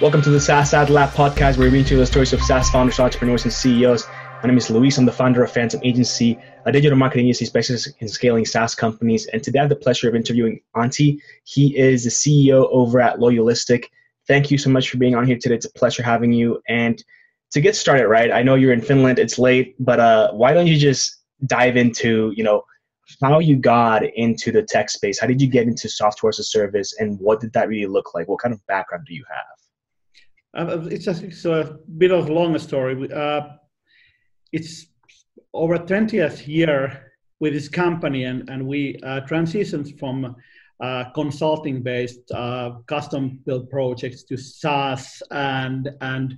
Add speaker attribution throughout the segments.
Speaker 1: Welcome to the SaaS Ad Lab podcast, where we you the stories of SaaS founders, entrepreneurs, and CEOs. My name is Luis. I'm the founder of Phantom Agency, a digital marketing agency specialist in scaling SaaS companies. And today I have the pleasure of interviewing Antti. He is the CEO over at Loyalistic. Thank you so much for being on here today. It's a pleasure having you. And to get started, right? I know you're in Finland. It's late, but uh, why don't you just dive into, you know, how you got into the tech space? How did you get into software as a service, and what did that really look like? What kind of background do you have?
Speaker 2: Uh, it's, a, it's, a, bit of a long story. Uh, it's over 20th year with this company, and, and we uh, transitioned from uh, consulting based uh, custom built projects to SaaS and and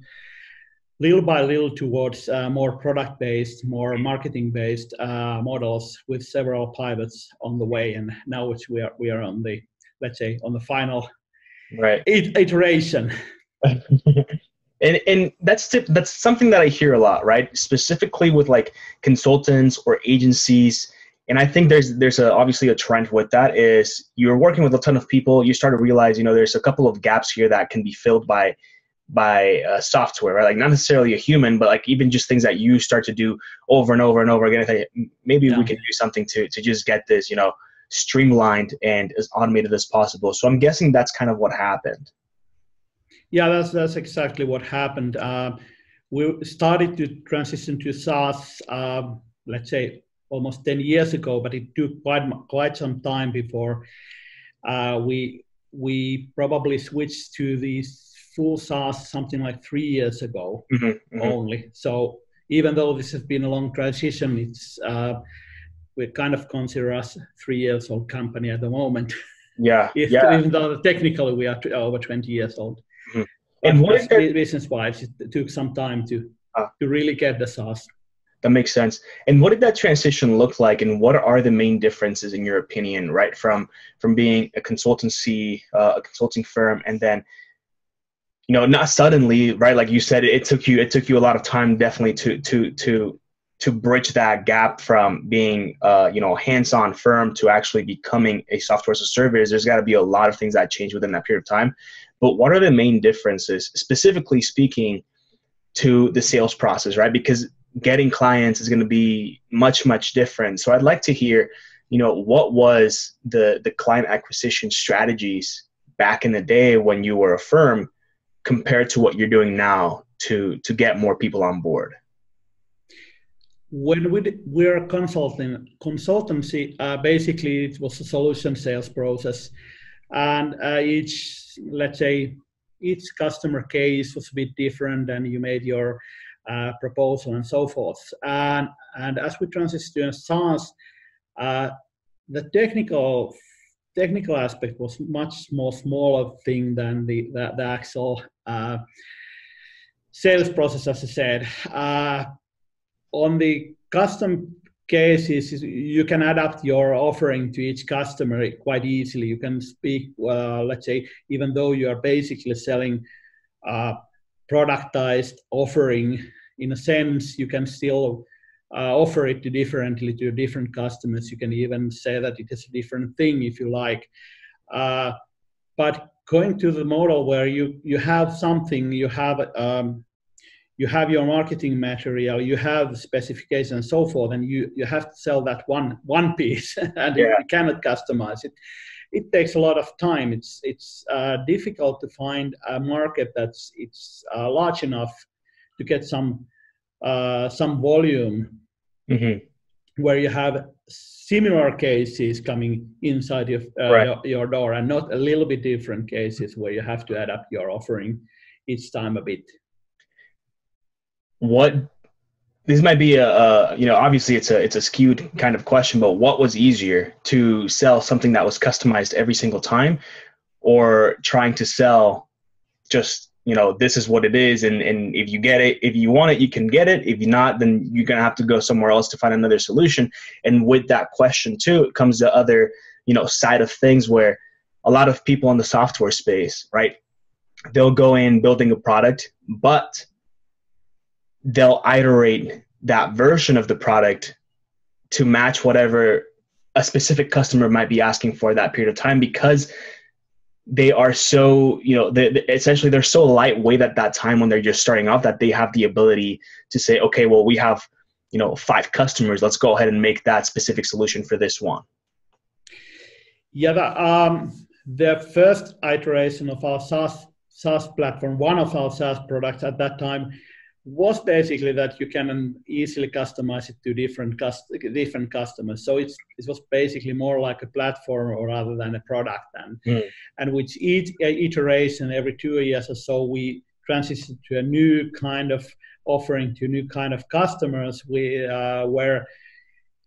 Speaker 2: little by little towards uh, more product based, more marketing based models with several pivots on the way. And now which we are we are on the let's say on the final
Speaker 1: right
Speaker 2: iteration
Speaker 1: and and that's tip, that's something that I hear a lot, right? Specifically with like consultants or agencies. And I think there's there's a, obviously a trend with that is you're working with a ton of people. You start to realize you know there's a couple of gaps here that can be filled by by uh, software, right? Like not necessarily a human, but like even just things that you start to do over and over and over again. I think maybe yeah. we can do something to to just get this, you know, streamlined and as automated as possible. So I'm guessing that's kind of what happened.
Speaker 2: Yeah, that's that's exactly what happened. Uh, we started to transition to SaaS, uh, let's say almost 10 years ago, but it took quite quite some time before uh, we we probably switched to the full SaaS something like three years ago mm-hmm, mm-hmm. only. So even though this has been a long transition, it's uh, we kind of consider us three years old company at the moment.
Speaker 1: Yeah,
Speaker 2: if,
Speaker 1: yeah.
Speaker 2: Even though technically we are over 20 years old.
Speaker 1: And what is
Speaker 2: that, business wise, it took some time to uh, to really get the SaaS.
Speaker 1: That makes sense. And what did that transition look like, and what are the main differences in your opinion, right, from from being a consultancy, uh, a consulting firm, and then, you know, not suddenly, right? Like you said, it took you it took you a lot of time, definitely, to to to to bridge that gap from being, uh, you know, hands-on firm to actually becoming a software as a service. There's got to be a lot of things that change within that period of time. But what are the main differences, specifically speaking, to the sales process, right? Because getting clients is going to be much, much different. So I'd like to hear, you know, what was the the client acquisition strategies back in the day when you were a firm compared to what you're doing now to to get more people on board
Speaker 2: when we we're consulting consultancy uh, basically it was a solution sales process and uh, each let's say each customer case was a bit different and you made your uh, proposal and so forth. And and as we transition to SaaS uh, the technical technical aspect was much more smaller thing than the the, the actual uh, sales process as I said. Uh, on the custom cases you can adapt your offering to each customer quite easily. You can speak uh, let's say even though you are basically selling a productized offering in a sense you can still uh, offer it to differently to different customers. You can even say that it is a different thing if you like. Uh, but going to the model where you you have something you have um, you have your marketing material, you have specifications and so forth, and you, you have to sell that one one piece, and yeah. you cannot customize it. It takes a lot of time. It's it's uh, difficult to find a market that's it's uh, large enough to get some uh, some volume mm-hmm. where you have similar cases coming inside of, uh, right. your, your door, and not a little bit different cases where you have to adapt your offering each time a bit
Speaker 1: what this might be a, a, you know obviously it's a it's a skewed kind of question but what was easier to sell something that was customized every single time or trying to sell just you know this is what it is and and if you get it if you want it you can get it. If you're not then you're going to have to go somewhere else to find another solution. And with that question too it comes the other you know side of things where a lot of people in the software space right they'll go in building a product but they'll iterate that version of the product to match whatever a specific customer might be asking for that period of time because they are so you know they, they, essentially they're so lightweight at that time when they're just starting off that they have the ability to say okay well we have you know five customers. Let's go ahead and make that specific solution for this one.
Speaker 2: Yeah the, um, the first iteration of our SaaS SaaS platform one of our SaaS products at that time was basically that you can easily customize it to different cust- different customers. So it's it was basically more like a platform or rather than a product, and mm. and with each iteration every two years or so we transition to a new kind of offering to new kind of customers we, uh, where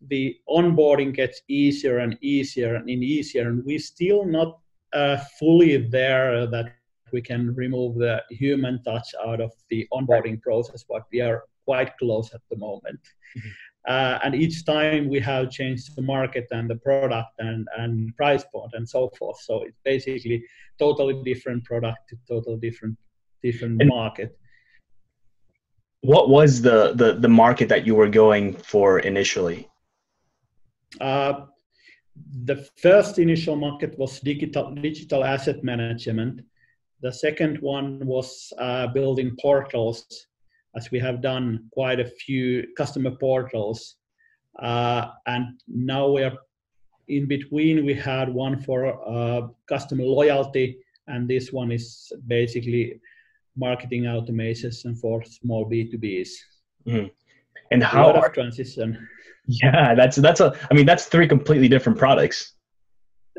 Speaker 2: the onboarding gets easier and easier and easier and we still not uh, fully there that we can remove the human touch out of the onboarding process, but we are quite close at the moment. Mm-hmm. Uh, and each time we have changed the market and the product and, and price point and so forth. So it's basically totally different product to totally different different and market.
Speaker 1: What was the, the the market that you were going for initially?
Speaker 2: Uh, the first initial market was digital digital asset management, the second one was uh, building portals, as we have done quite a few customer portals. Uh, and now we are in between, we had one for uh, customer loyalty, and this one is basically marketing automations and for small B2Bs.
Speaker 1: Mm. And how
Speaker 2: are, transition?
Speaker 1: Yeah, that's that's a. I mean, that's three completely different products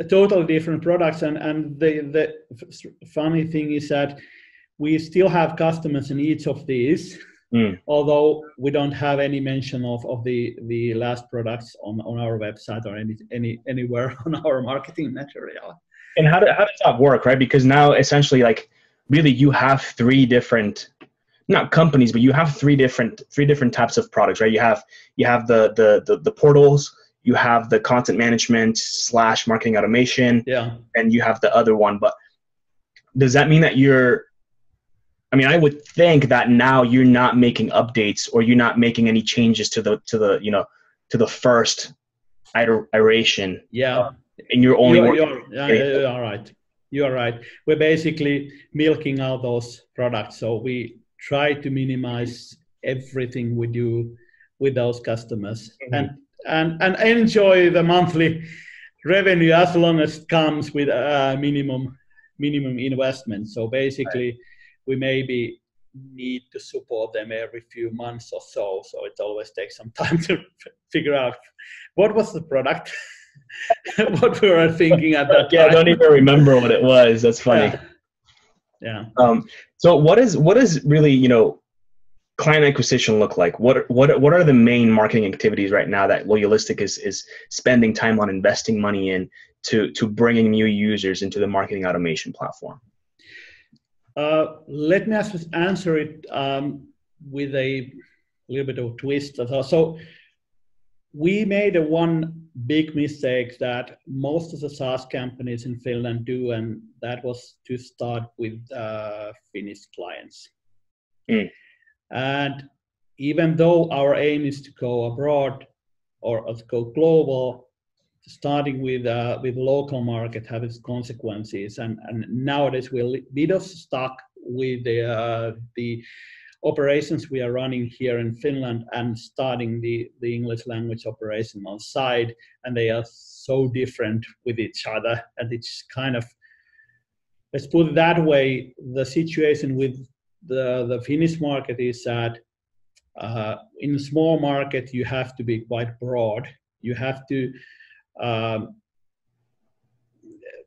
Speaker 2: totally different products. And, and the, the funny thing is that we still have customers in each of these, mm. although we don't have any mention of, of the, the last products on, on our website or any, any anywhere on our marketing material.
Speaker 1: And how, do, how does that work, right? Because now essentially, like, really, you have three different not companies, but you have three different three different types of products, right? You have you have the the the, the portals, you have the content management slash marketing automation
Speaker 2: yeah.
Speaker 1: and you have the other one but does that mean that you're i mean i would think that now you're not making updates or you're not making any changes to the to the you know to the first iteration.
Speaker 2: Yeah.
Speaker 1: And you're only
Speaker 2: you're, you're, yeah, you're all right. You're right. We're basically milking out those products. So we try to minimize everything we do with those customers. Mm-hmm. and and, and enjoy the monthly revenue as long as it comes with a minimum minimum investment. So basically, right. we maybe need to support them every few months or so. So it always takes some time to figure out what was the product, what we were thinking at that
Speaker 1: yeah, time. I don't even remember what it was. That's funny.
Speaker 2: Yeah. yeah.
Speaker 1: Um, so what is what is really you know client acquisition look like? What what what are the main marketing activities right now that Loyalistic is is spending time on investing money in to to bringing new users into the marketing automation platform?
Speaker 2: Uh, let me answer it um, with a little bit of twist. So we made a one big mistake that most of the SaaS companies in Finland do, and that was to start with uh, Finnish clients. Mm. And even though our aim is to go abroad or to go global, starting with uh, with local market have its consequences. And, and nowadays we're a bit of stuck with the uh, the operations we are running here in Finland and starting the, the English language operation on side, and they are so different with each other. And it's kind of, let's put it that way, the situation with the, the Finnish market is that uh, in a small market, you have to be quite broad. You have to, um,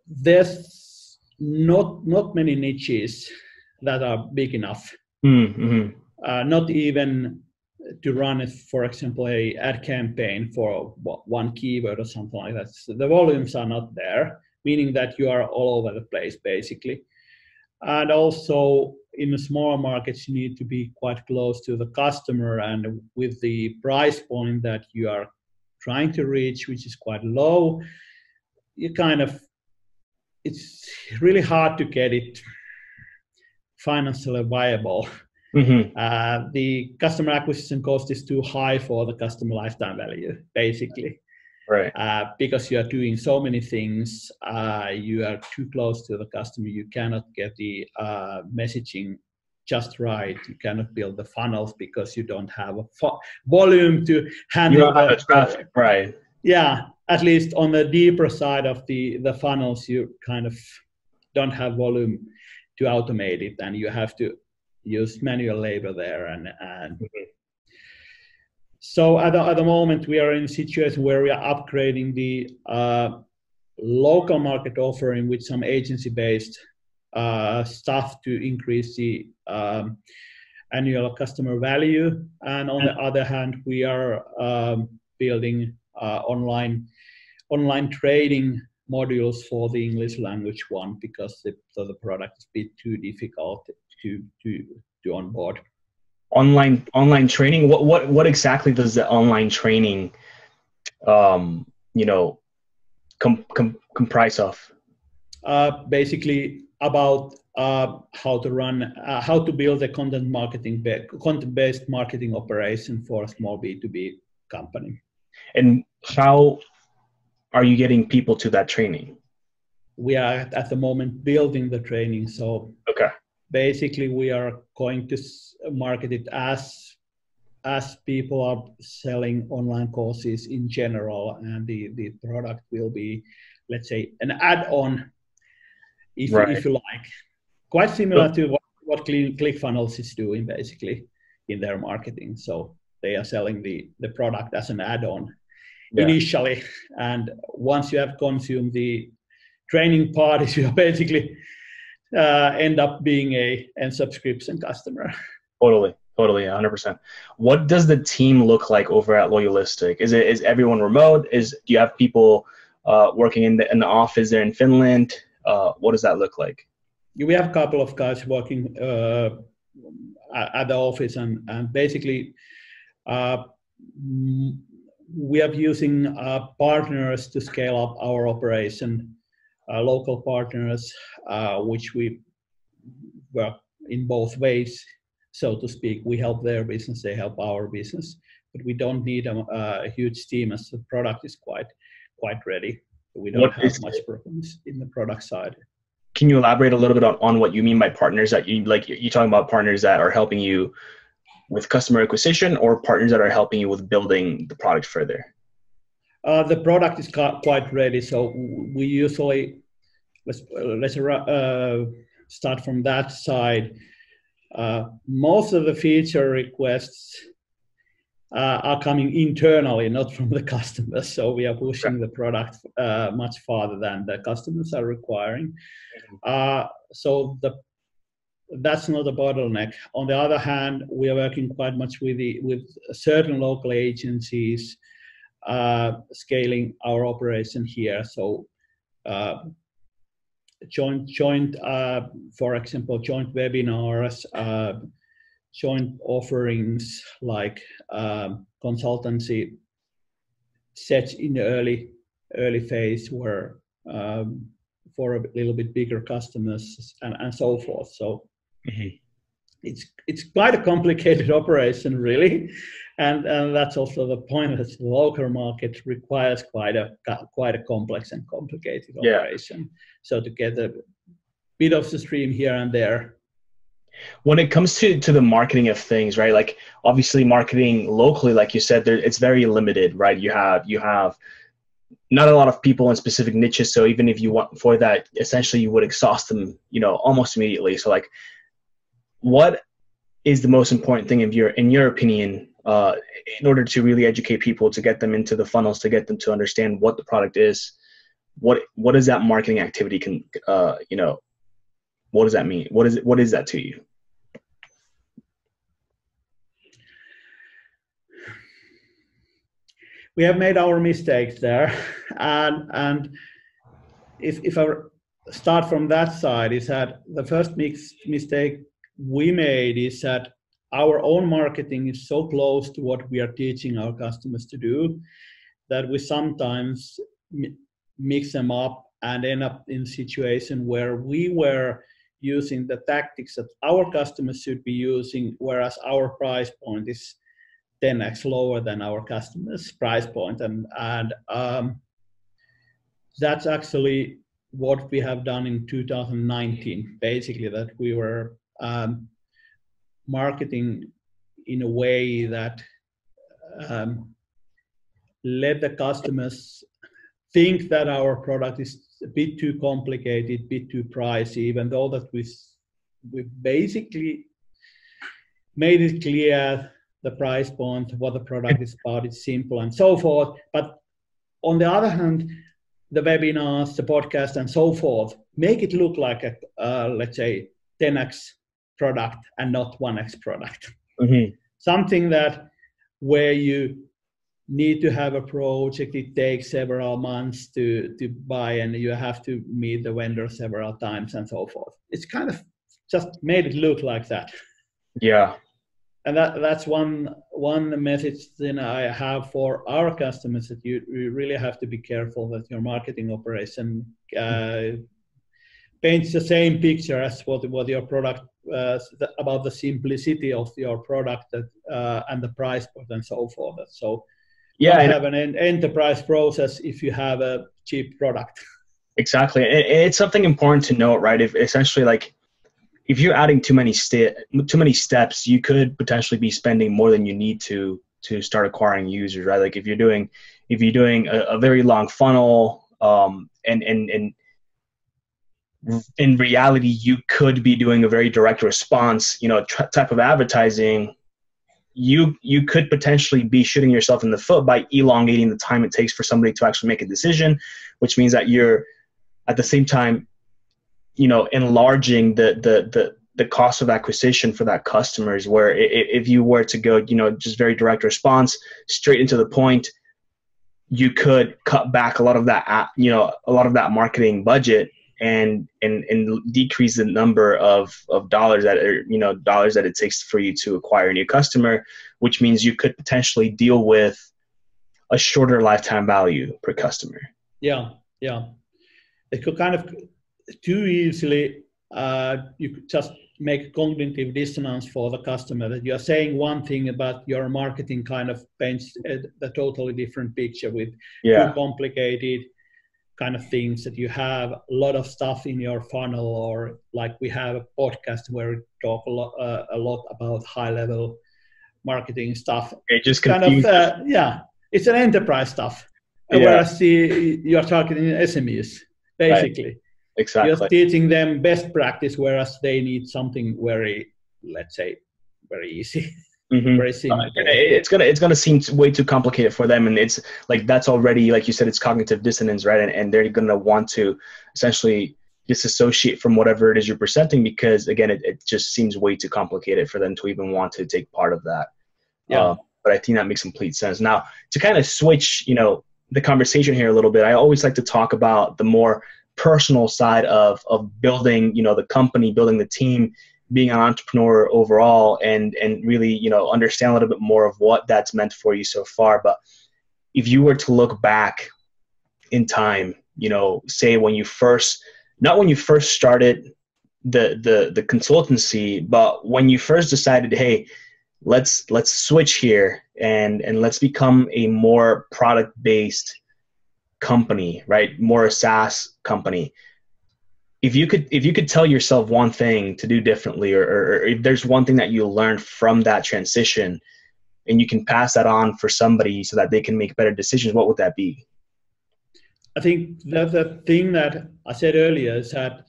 Speaker 2: there's not, not many niches that are big enough.
Speaker 1: Mm-hmm.
Speaker 2: Uh, not even to run, for example, a ad campaign for one keyword or something like that. So the volumes are not there, meaning that you are all over the place, basically. And also, in the smaller markets, you need to be quite close to the customer, and with the price point that you are trying to reach, which is quite low, you kind of it's really hard to get it financially viable. Mm-hmm. Uh, the customer acquisition cost is too high for the customer lifetime value, basically.
Speaker 1: Right.
Speaker 2: Uh, because you are doing so many things uh, you are too close to the customer you cannot get the uh, messaging just right. You cannot build the funnels because you don't have a fo- volume to handle
Speaker 1: you don't have traffic right.
Speaker 2: Yeah at least on the deeper side of the the funnels you kind of don't have volume to automate it and you have to use manual labor there and and mm-hmm. So at the, at the moment we are in a situation where we are upgrading the uh, local market offering with some agency based uh, stuff to increase the um, annual customer value and on the other hand we are um, building uh, online online trading modules for the English language one because the, so the product is a bit too difficult to to to onboard.
Speaker 1: Online online training. What what what exactly does the online training, um, you know, com, com, comprise of?
Speaker 2: Uh, basically about uh, how to run, uh, how to build a content marketing, content based marketing operation for a small B two B company.
Speaker 1: And how are you getting people to that training?
Speaker 2: We are at the moment building the training. So
Speaker 1: okay.
Speaker 2: Basically, we are going to market it as as people are selling online courses in general, and the the product will be, let's say, an add-on, if right. if you like, quite similar to what what ClickFunnels is doing basically in their marketing. So they are selling the the product as an add-on yeah. initially, and once you have consumed the training part is you are basically uh, end up being a and subscription customer.
Speaker 1: Totally, totally, hundred percent. What does the team look like over at Loyalistic? Is it is everyone remote? Is do you have people uh, working in the in the office there in Finland? Uh, what does that look like?
Speaker 2: We have a couple of guys working uh, at the office, and and basically uh, we are using uh, partners to scale up our operation, local partners, uh, which we work in both ways, so to speak. We help their business, they help our business, but we don't need a, a huge team as the product is quite quite ready. We don't what have much problems in the product side.
Speaker 1: Can you elaborate a little bit on, on what you mean by partners that you like? You're talking about partners that are helping you with customer acquisition or partners that are helping you with building the product further?
Speaker 2: Uh, the product is quite ready, so we usually let's let's uh, start from that side. Uh, most of the feature requests uh, are coming internally, not from the customers. So we are pushing the product uh, much farther than the customers are requiring. Mm-hmm. Uh, so the that's not a bottleneck. On the other hand, we are working quite much with the with certain local agencies scaling our operation here. So uh, joint joint uh, for example joint webinars, uh, joint offerings like um, consultancy sets in the early early phase where um, for a little bit bigger customers and, and so forth. So Mm-hmm. It's it's quite a complicated operation, really, and and that's also the point that the local market requires quite a quite a complex and complicated operation. Yeah. So to get a bit of the stream here and there.
Speaker 1: When it comes to to the marketing of things right like obviously marketing locally like you said there, it's very limited right? You have you have not a lot of people in specific niches. So even if you want for that essentially you would exhaust them you know almost immediately. So like what is the most important thing in your in your opinion uh, in order to really educate people to get them into the funnels to get them to understand what the product is? What what does that marketing activity can uh, you know what does that mean? What is it what is that to you?
Speaker 2: We have made our mistakes there. And and if if i start from that side is that the first mix, mistake we made is that our own marketing is so close to what we are teaching our customers to do that we sometimes mix them up and end up in a situation where we were using the tactics that our customers should be using whereas our price point is 10x lower than our customers' price point, and and um, that's actually what we have done in 2019. Basically, that we were um, marketing in a way that um, let the customers think that our product is a bit too complicated, a bit too pricey, even though that we we basically made it clear the price point, what the product is about, it's simple and so forth. But on the other hand, the webinars, the podcast, and so forth make it look like a uh, let's say 10x product and not 1x product. Mm-hmm. Something that where you need to have a project it takes several months to to buy and you have to meet the vendor several times and so forth it's kind of just made it look like that
Speaker 1: yeah
Speaker 2: and that that's one one message then i have for our customers that you, you really have to be careful that your marketing operation uh, paints the same picture as what what your product uh, about the simplicity of your product that, uh, and the price point and so forth. So yeah you have an enterprise process if you have a cheap product.
Speaker 1: Exactly. It's something important to note right? If essentially like if you're adding too many st- too many steps you could potentially be spending more than you need to to start acquiring users right? Like if you're doing if you're doing a, a very long funnel um, and and and in reality you could be doing a very direct response you know type of advertising. You you could potentially be shooting yourself in the foot by elongating the time it takes for somebody to actually make a decision, which means that you're at the same time, you know, enlarging the the the the cost of acquisition for that customers where if you were to go you know just very direct response straight into the point you could cut back a lot of that you know a lot of that marketing budget and and and decrease the number of of dollars that are you know dollars that it takes for you to acquire a new customer which means you could potentially deal with a shorter lifetime value per customer
Speaker 2: yeah yeah it could kind of too easily uh, you could just make cognitive dissonance for the customer that you are saying one thing about your marketing kind of paints a, a totally different picture with yeah. too complicated kind of things that you have a lot of stuff in your funnel or like we have a podcast where we talk a lot, uh, a lot about high level marketing stuff.
Speaker 1: It just kind of uh,
Speaker 2: yeah it's an enterprise stuff. Yeah. whereas the, you're targeting smes basically right.
Speaker 1: exactly
Speaker 2: you're teaching them best practice whereas they need something very let's say very easy
Speaker 1: Mm-hmm. Very. Uh, it's gonna it's gonna seem way too complicated for them, and it's like that's already like you said, it's cognitive dissonance, right? And, and they're gonna want to essentially disassociate from whatever it is you're presenting because again, it, it just seems way too complicated for them to even want to take part of that. Yeah. Uh, but I think that makes complete sense. Now to kind of switch, you know, the conversation here a little bit, I always like to talk about the more personal side of of building, you know, the company, building the team being an entrepreneur overall and and really you know understand a little bit more of what that's meant for you so far. But if you were to look back in time you know say when you first not when you first started the the the consultancy but when you first decided hey let's let's switch here and and let's become a more product based company right? More a SaaS company if you could if you could tell yourself one thing to do differently or, or, or, if there's one thing that you learned from that transition and you can pass that on for somebody so that they can make better decisions what would that be?
Speaker 2: I think that the thing that i said earlier is that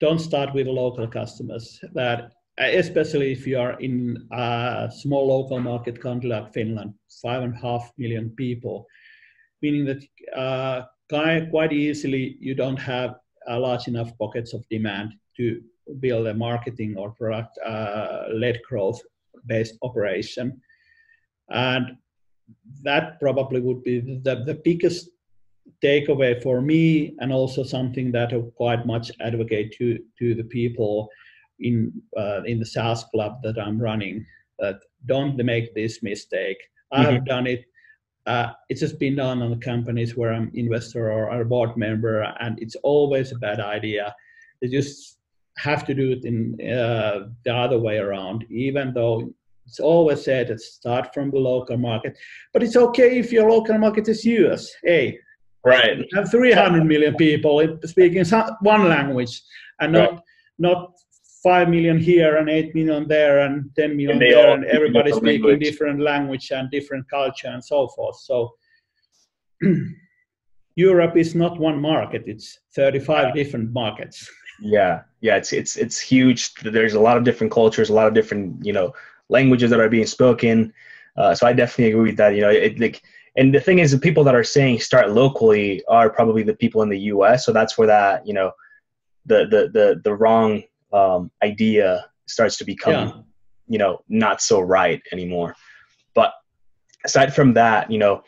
Speaker 2: don't start with local customers that especially if you are in a small local market country like finland five and a half million people meaning that uh, quite easily you don't have uh, large enough pockets of demand to build a marketing or product uh, led growth based operation. And that probably would be the, the biggest takeaway for me and also something that I quite much advocate to, to the people in, uh, in the SaaS club that I'm running that don't make this mistake. I have mm-hmm. done it uh, it's just been done on the companies where I'm investor or a board member, and it's always a bad idea. They just have to do it in uh, the other way around. Even though It's always said that start from the local market, but it's okay if your local market is US. Hey,
Speaker 1: right.
Speaker 2: You have 300 million people speaking one language, and not right. not five million here and eight million there and 10 million and there, and everybody speaking language. different language and different culture and so forth. So Europe is not one market; it's 35 yeah. different markets.
Speaker 1: Yeah, yeah, it's it's it's huge. There's a lot of different cultures, a lot of different you know languages that are being spoken. Uh, so I definitely agree with that. You know, it, like, and the thing is, the people that are saying start locally are probably the people in the U.S. So that's where that you know, the the the the wrong um, idea starts to become, yeah. you know, not so right anymore. But aside from that, you know,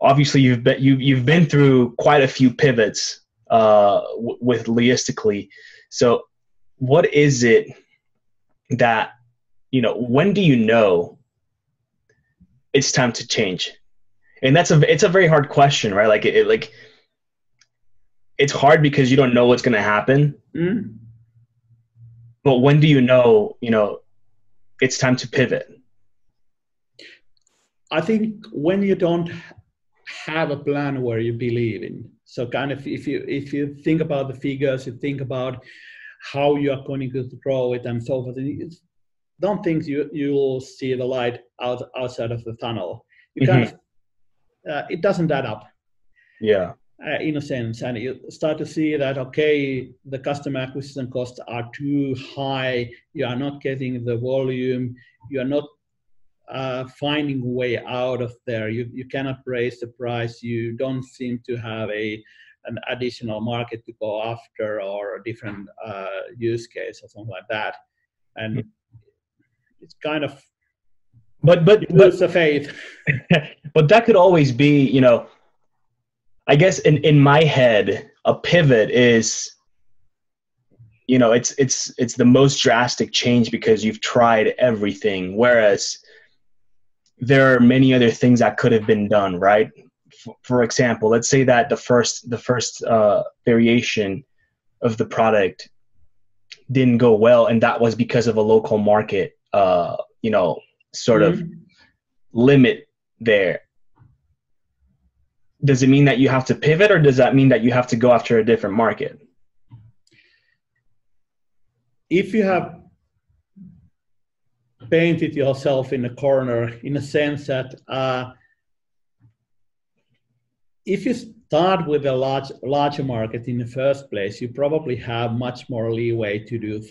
Speaker 1: obviously you've been you you've been through quite a few pivots uh, w- with Loyalistic. So, what is it that you know? When do you know it's time to change? And that's a it's a very hard question, right? Like it, it like it's hard because you don't know what's going to happen. Mm. But when do you know? You know, it's time to pivot.
Speaker 2: I think when you don't have a plan where you believe in. So kind of if you if you think about the figures, you think about how you are going to grow it and so forth. Don't think you you will see the light out outside of the tunnel. You mm-hmm. kind of uh, it doesn't add up.
Speaker 1: Yeah.
Speaker 2: Uh, in a sense, and you start to see that okay, the customer acquisition costs are too high. You are not getting the volume. You are not uh, finding a way out of there. You, you cannot raise the price. You don't seem to have a an additional market to go after or a different uh, use case or something like that. And hmm. it's kind of
Speaker 1: but but but
Speaker 2: the faith.
Speaker 1: but that could always be, you know, I guess in in my head, a pivot is you know it's it's it's the most drastic change because you've tried everything whereas there are many other things that could have been done, right? F- for example, let's say that the first the first uh, variation of the product didn't go well, and that was because of a local market, uh, you know, sort mm-hmm. of limit there. Does it mean that you have to pivot, or does that mean that you have to go after a different market?
Speaker 2: If you have painted yourself in a corner in a sense that uh, if you start with a large larger market in the first place, you probably have much more leeway to do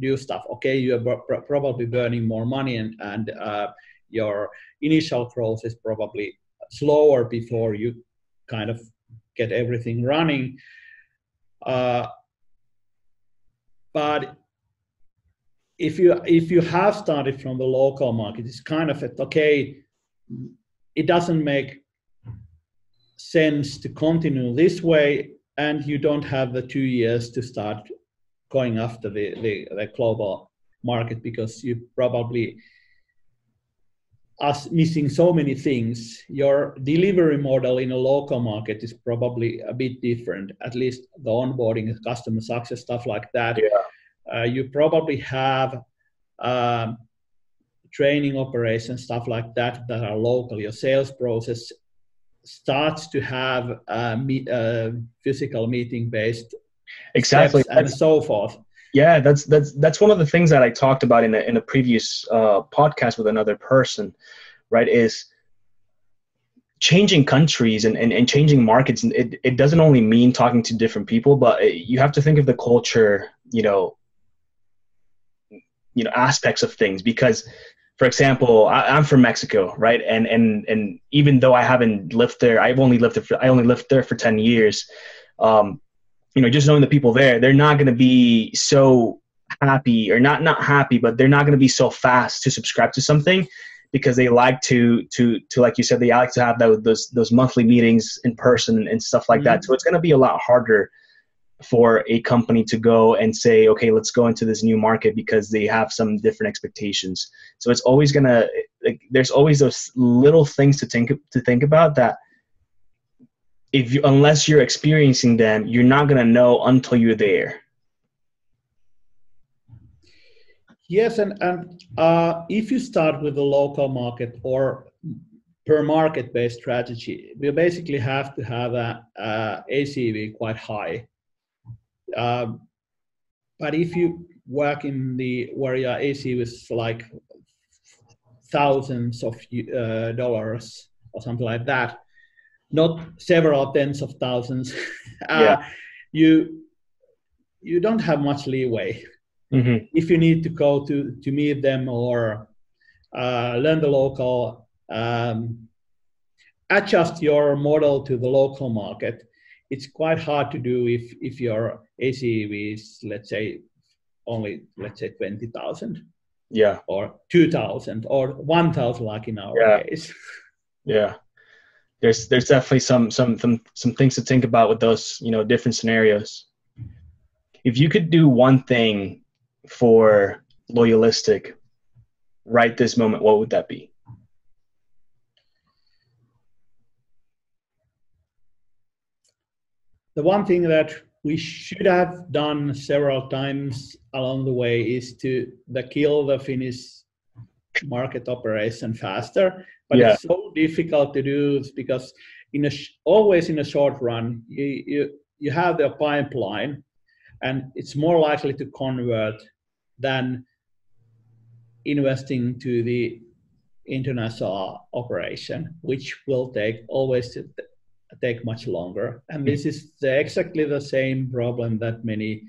Speaker 2: do stuff. Okay, you are probably burning more money, and and uh, your initial growth is probably slower before you kind of get everything running. Uh, but if you if you have started from the local market, it's kind of a, okay. It doesn't make sense to continue this way, and you don't have the two years to start going after the, the, the global market because you probably are missing so many things. Your delivery model in a local market is probably a bit different, at least the onboarding, customer success, stuff like that.
Speaker 1: Yeah
Speaker 2: uh, you probably have um, training operations, stuff like that, that are local. Your sales process starts to have uh, meet, uh, physical meeting based
Speaker 1: exactly
Speaker 2: and so forth.
Speaker 1: Yeah, that's that's that's one of the things that I talked about in a in a previous uh, podcast with another person, right? Is changing countries and, and, and changing markets it, it doesn't only mean talking to different people but you have to think of the culture you know you know aspects of things because for example I, am from mexico right and and and even though i haven't lived there i've only lived there for, i only lived there for 10 years um, you know just knowing the people there they're not going to be so happy or not not happy but they're not going to be so fast to subscribe to something because they like to to to like you said they like to have those those monthly meetings in person and stuff like mm-hmm. that so it's going to be a lot harder for a company to go and say, okay, let's go into this new market because they have some different expectations. So it's always gonna like there's always those little things to think to think about that if you unless you're experiencing them, you're not gonna know until you're there.
Speaker 2: Yes, and, and uh, if you start with the local market or per market based strategy, we basically have to have a, a ACV quite high. Um, but if you work in the where your ACV is like thousands of uh, dollars or something like that, not several tens of thousands, uh, you you don't have much leeway. Mm-hmm. if you need to go to to meet them or uh, learn the local um, adjust your model to the local market it's quite hard to do if if your acv is let's say only let's say 20000
Speaker 1: yeah.
Speaker 2: or 2000 or 1000 like in our
Speaker 1: yeah.
Speaker 2: case.
Speaker 1: Yeah there's there's definitely some some some some things to think about with those you know different scenarios if you could do one thing for loyalistic right this moment, what would that be?
Speaker 2: The one thing that we should have done several times along the way is to the kill the Finnish market operation faster. But yeah. it's so difficult to do because in a always in a short run you, you you have the pipeline and it's more likely to convert than investing to the international operation, which will take always take much longer. And hmm. this is the, exactly the same problem that many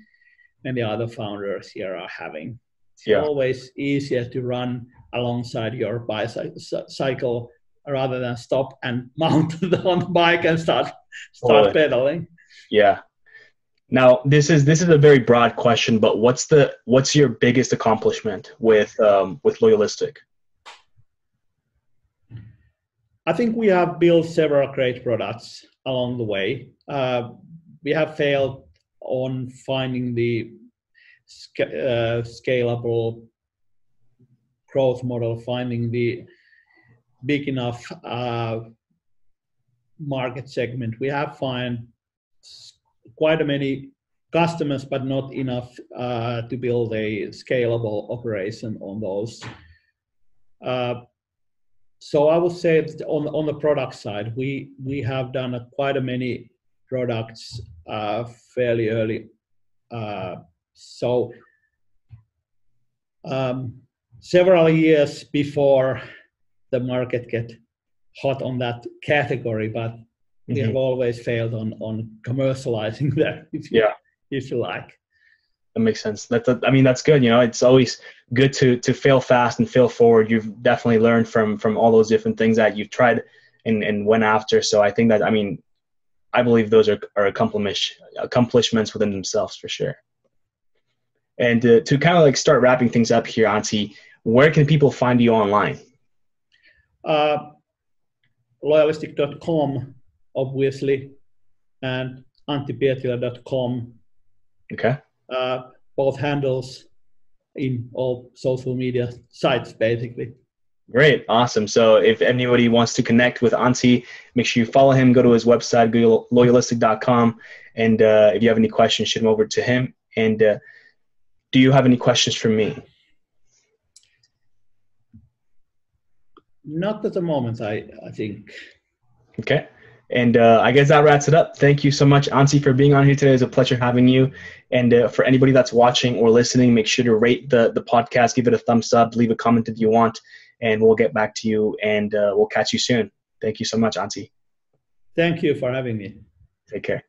Speaker 2: many other founders here are having. It's yeah. always easier to run alongside your bicycle rather than stop and mount on the bike and start start oh, pedaling.
Speaker 1: Yeah, now, this is this is a very broad question, but what's the what's your biggest accomplishment with um, with Loyalistic?
Speaker 2: I think we have built several great products along the way. Uh, we have failed on finding the sc- uh, scalable growth model, finding the big enough uh, market segment. We have found quite a many customers, but not enough uh, to build a scalable operation on those. Uh, so I would say on on the product side, we we have done a, quite a many products uh, fairly early. Uh, so um, several years before the market get hot on that category, but we mm-hmm. have always failed on on commercializing that if you,
Speaker 1: yeah.
Speaker 2: if you like.
Speaker 1: That makes sense. That's a, i mean that's good you know it's always good to to fail fast and fail forward. You've definitely learned from from all those different things that you've tried and and went after. So i think that i mean i believe those are are accomplishments accomplishments within themselves for sure. And to, to kind of like start wrapping things up here Anssi, where can people find you online
Speaker 2: uh, loyalistic.com obviously, and anttipietilä.com.
Speaker 1: Okay.
Speaker 2: Uh, both handles in all social media sites, basically.
Speaker 1: Great, awesome. So if anybody wants to connect with Anssi, make sure you follow him. Go to his website, loyalistic.com, and uh, if you have any questions, shoot them over to him. And uh, do you have any questions for me?
Speaker 2: Not at the moment, I, I think.
Speaker 1: Okay. And uh, I guess that wraps it up. Thank you so much, Anssi, for being on here today. It's a pleasure having you. And uh, for anybody that's watching or listening, make sure to rate the, the podcast, give it a thumbs up, leave a comment if you want, and we'll get back to you and uh, we'll catch you soon. Thank you so much, Anssi.
Speaker 2: Thank you for having me.
Speaker 1: Take care.